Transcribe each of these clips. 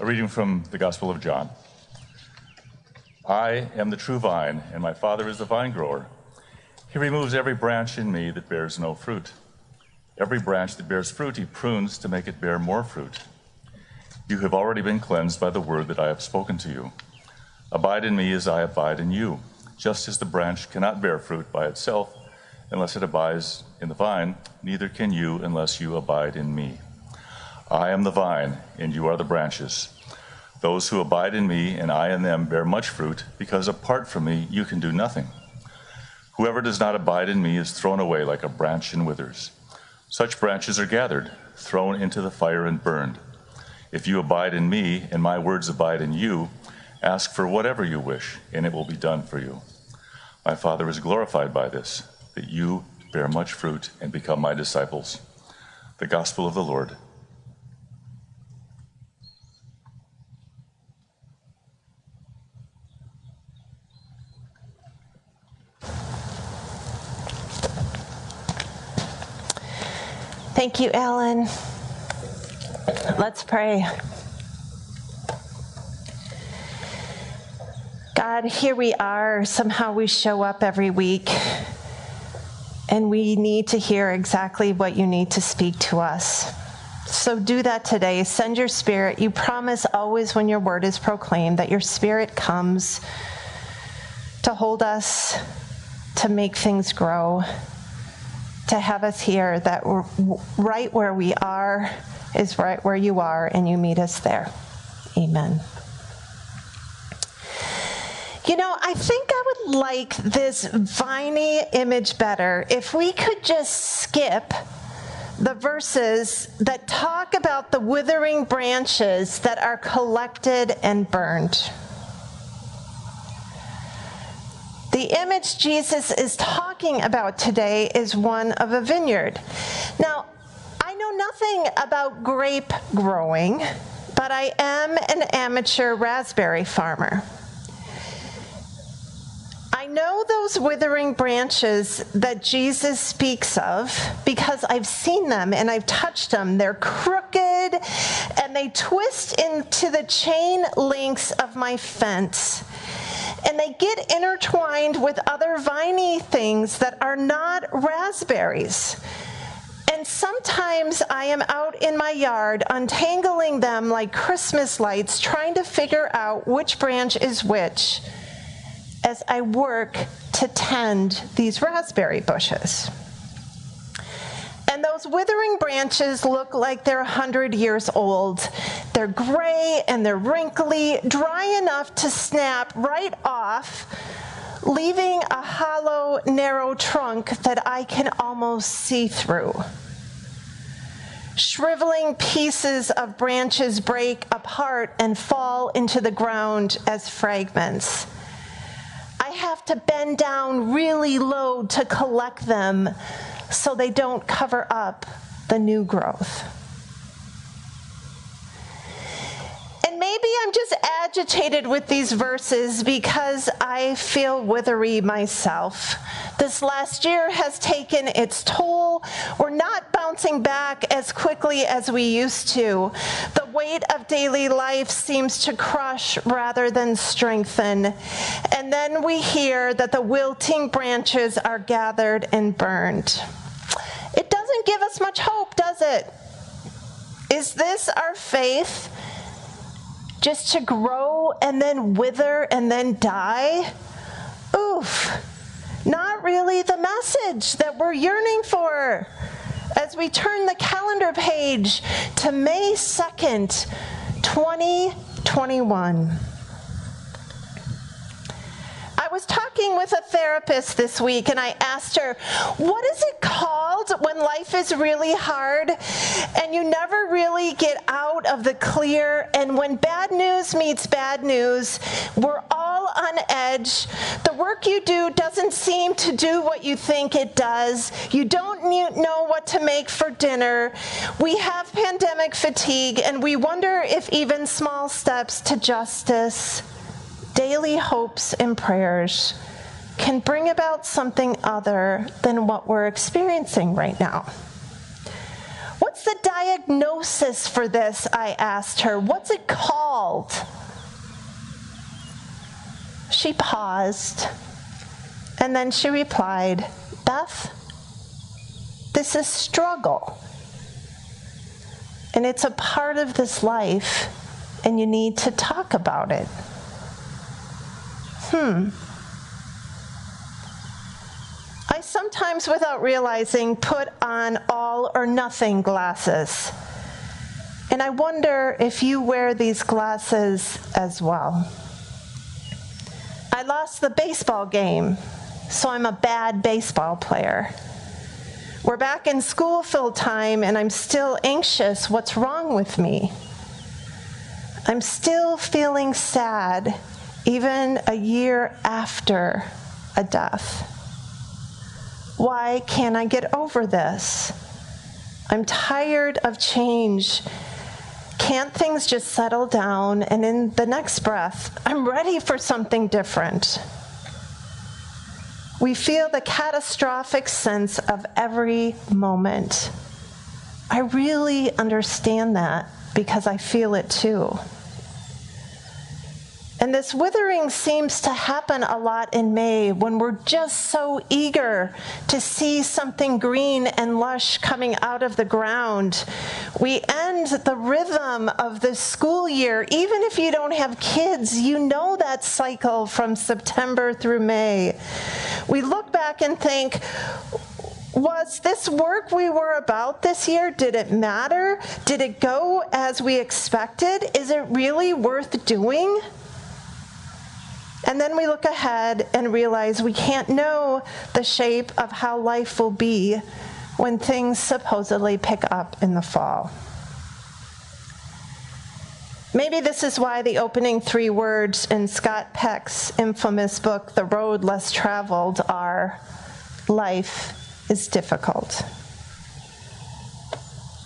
A reading from the Gospel of John. I am the true vine, and my Father is the vine grower. He removes every branch in me that bears no fruit. Every branch that bears fruit, he prunes to make it bear more fruit. You have already been cleansed by the word that I have spoken to you. Abide in me as I abide in you. Just as the branch cannot bear fruit by itself unless it abides in the vine, neither can you unless you abide in me. I am the vine, and you are the branches. Those who abide in me and I in them bear much fruit, because apart from me you can do nothing. Whoever does not abide in me is thrown away like a branch and withers. Such branches are gathered, thrown into the fire, and burned. If you abide in me and my words abide in you, ask for whatever you wish, and it will be done for you. My Father is glorified by this, that you bear much fruit and become my disciples. The Gospel of the Lord. Thank you, Alan. Let's pray. God, here we are. Somehow we show up every week, and we need to hear exactly what you need to speak to us. So do that today. Send your spirit. You promise always when your word is proclaimed that your spirit comes to hold us, to make things grow to have us here that right where we are is right where you are, and you meet us there. Amen. You know, I think I would like this viney image better if we could just skip the verses that talk about the withering branches that are collected and burned. The image Jesus is talking about today is one of a vineyard. Now, I know nothing about grape growing, but I am an amateur raspberry farmer. I know those withering branches that Jesus speaks of because I've seen them and I've touched them. They're crooked and they twist into the chain links of my fence and they get intertwined with other viney things that are not raspberries. And sometimes I am out in my yard untangling them like Christmas lights, trying to figure out which branch is which as I work to tend these raspberry bushes. And those withering branches look like they're 100 years old. They're gray and they're wrinkly, dry enough to snap right off, leaving a hollow, narrow trunk that I can almost see through. Shriveling pieces of branches break apart and fall into the ground as fragments. I have to bend down really low to collect them so they don't cover up the new growth. Maybe I'm just agitated with these verses because I feel withery myself. This last year has taken its toll. We're not bouncing back as quickly as we used to. The weight of daily life seems to crush rather than strengthen. And then we hear that the wilting branches are gathered and burned. It doesn't give us much hope, does it? Is this our faith? Just to grow and then wither and then die? Oof. Not really the message that we're yearning for. As we turn the calendar page to May 2nd, 2021. Was talking with a therapist this week and I asked her, What is it called when life is really hard and you never really get out of the clear? And when bad news meets bad news, we're all on edge. The work you do doesn't seem to do what you think it does. You don't know what to make for dinner. We have pandemic fatigue and we wonder if even small steps to justice daily hopes and prayers can bring about something other than what we're experiencing right now. What's the diagnosis for this? I asked her. What's it called? She paused and then she replied, Beth, this is struggle. And it's a part of this life, and you need to talk about it. Hmm. I sometimes, without realizing, put on all or nothing glasses. And I wonder if you wear these glasses as well. I lost the baseball game, so I'm a bad baseball player. We're back in school full time, and I'm still anxious. What's wrong with me? I'm still feeling sad, even a year after a death. Why can't I get over this? I'm tired of change. Can't things just settle down? And in the next breath, I'm ready for something different. We feel the catastrophic sense of every moment. I really understand that because I feel it too. And this withering seems to happen a lot in May when we're just so eager to see something green and lush coming out of the ground. We end the rhythm of the school year. Even if you don't have kids, you know that cycle from September through May. We look back and think, was this work we were about this year, did it matter? Did it go as we expected? Is it really worth doing? And then we look ahead and realize we can't know the shape of how life will be when things supposedly pick up in the fall. Maybe this is why the opening three words in Scott Peck's infamous book, The Road Less Traveled, are Life is difficult.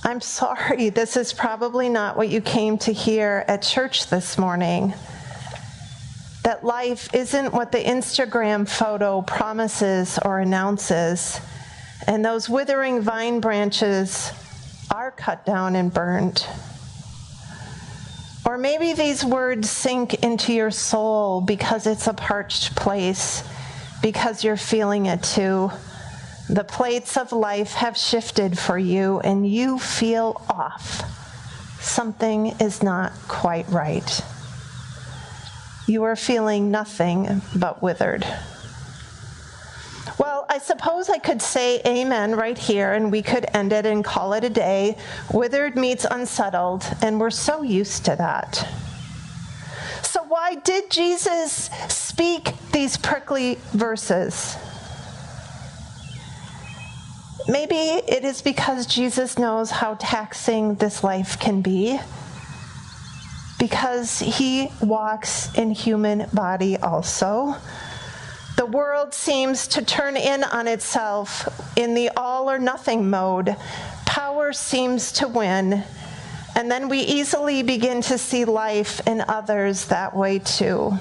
I'm sorry, this is probably not what you came to hear at church this morning that life isn't what the Instagram photo promises or announces, and those withering vine branches are cut down and burned. Or maybe these words sink into your soul because it's a parched place, because you're feeling it too. The plates of life have shifted for you, and you feel off. Something is not quite right you are feeling nothing but withered. Well, I suppose I could say amen right here and we could end it and call it a day. Withered meets unsettled, and we're so used to that. So, why did Jesus speak these prickly verses? Maybe it is because Jesus knows how taxing this life can be because he walks in human body also. The world seems to turn in on itself in the all or nothing mode. Power seems to win. And then we easily begin to see life in others that way too.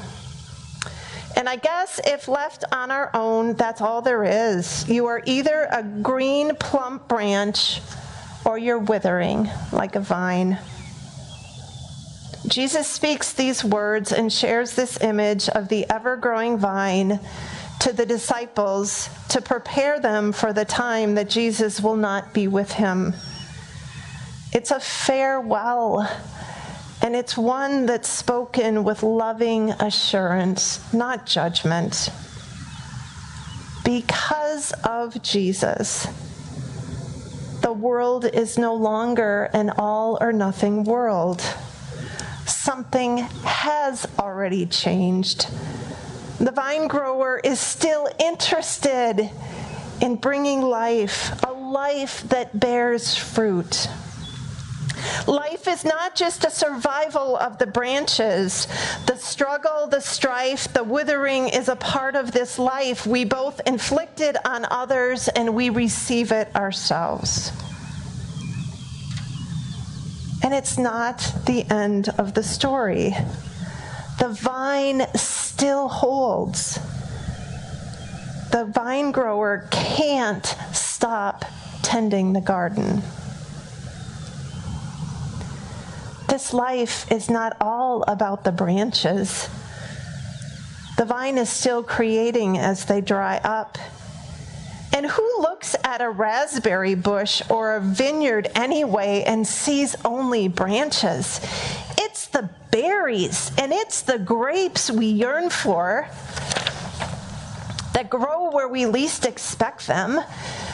And I guess if left on our own, that's all there is. You are either a green, plump branch or you're withering like a vine. Jesus speaks these words and shares this image of the ever growing vine to the disciples to prepare them for the time that Jesus will not be with him. It's a farewell, and it's one that's spoken with loving assurance, not judgment. Because of Jesus, the world is no longer an all or nothing world something has already changed. The vine grower is still interested in bringing life, a life that bears fruit. Life is not just a survival of the branches. The struggle, the strife, the withering is a part of this life. We both inflict it on others and we receive it ourselves. And it's not the end of the story. The vine still holds. The vine grower can't stop tending the garden. This life is not all about the branches. The vine is still creating as they dry up. And who looks at a raspberry bush or a vineyard anyway and sees only branches? It's the berries and it's the grapes we yearn for that grow where we least expect them.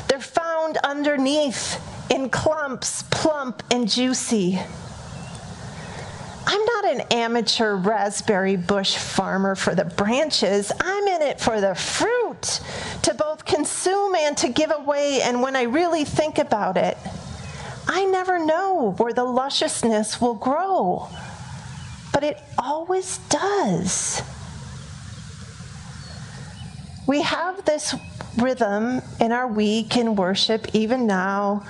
They're found underneath in clumps, plump and juicy. I'm not an amateur raspberry bush farmer for the branches. I'm in it for the fruit to both consume and to give away. And when I really think about it, I never know where the lusciousness will grow, but it always does. We have this rhythm in our week in worship, even now,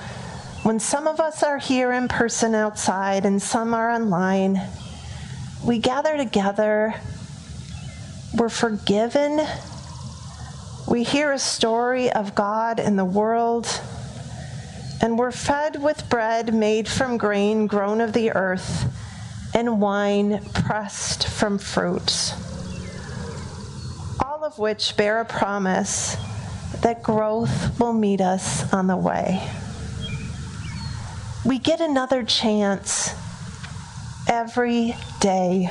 when some of us are here in person outside and some are online, we gather together, we're forgiven, we hear a story of God and the world, and we're fed with bread made from grain grown of the earth and wine pressed from fruits, all of which bear a promise that growth will meet us on the way we get another chance every day.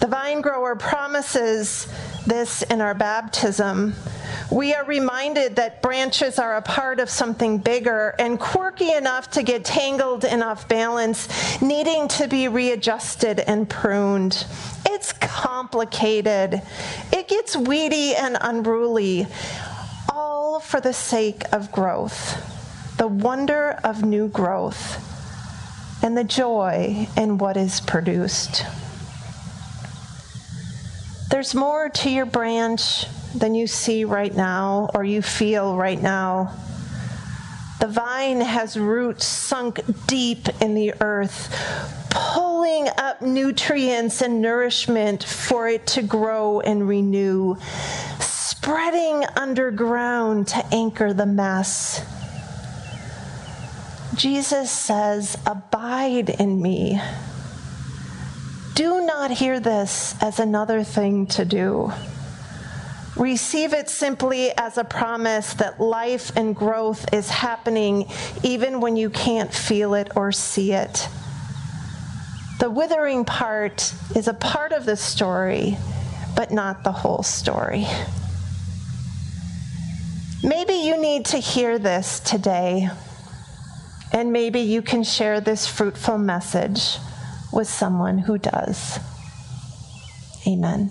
The vine grower promises this in our baptism. We are reminded that branches are a part of something bigger and quirky enough to get tangled and off balance, needing to be readjusted and pruned. It's complicated, it gets weedy and unruly, all for the sake of growth the wonder of new growth, and the joy in what is produced. There's more to your branch than you see right now or you feel right now. The vine has roots sunk deep in the earth, pulling up nutrients and nourishment for it to grow and renew, spreading underground to anchor the mess Jesus says, Abide in me. Do not hear this as another thing to do. Receive it simply as a promise that life and growth is happening even when you can't feel it or see it. The withering part is a part of the story, but not the whole story. Maybe you need to hear this today and maybe you can share this fruitful message with someone who does. Amen.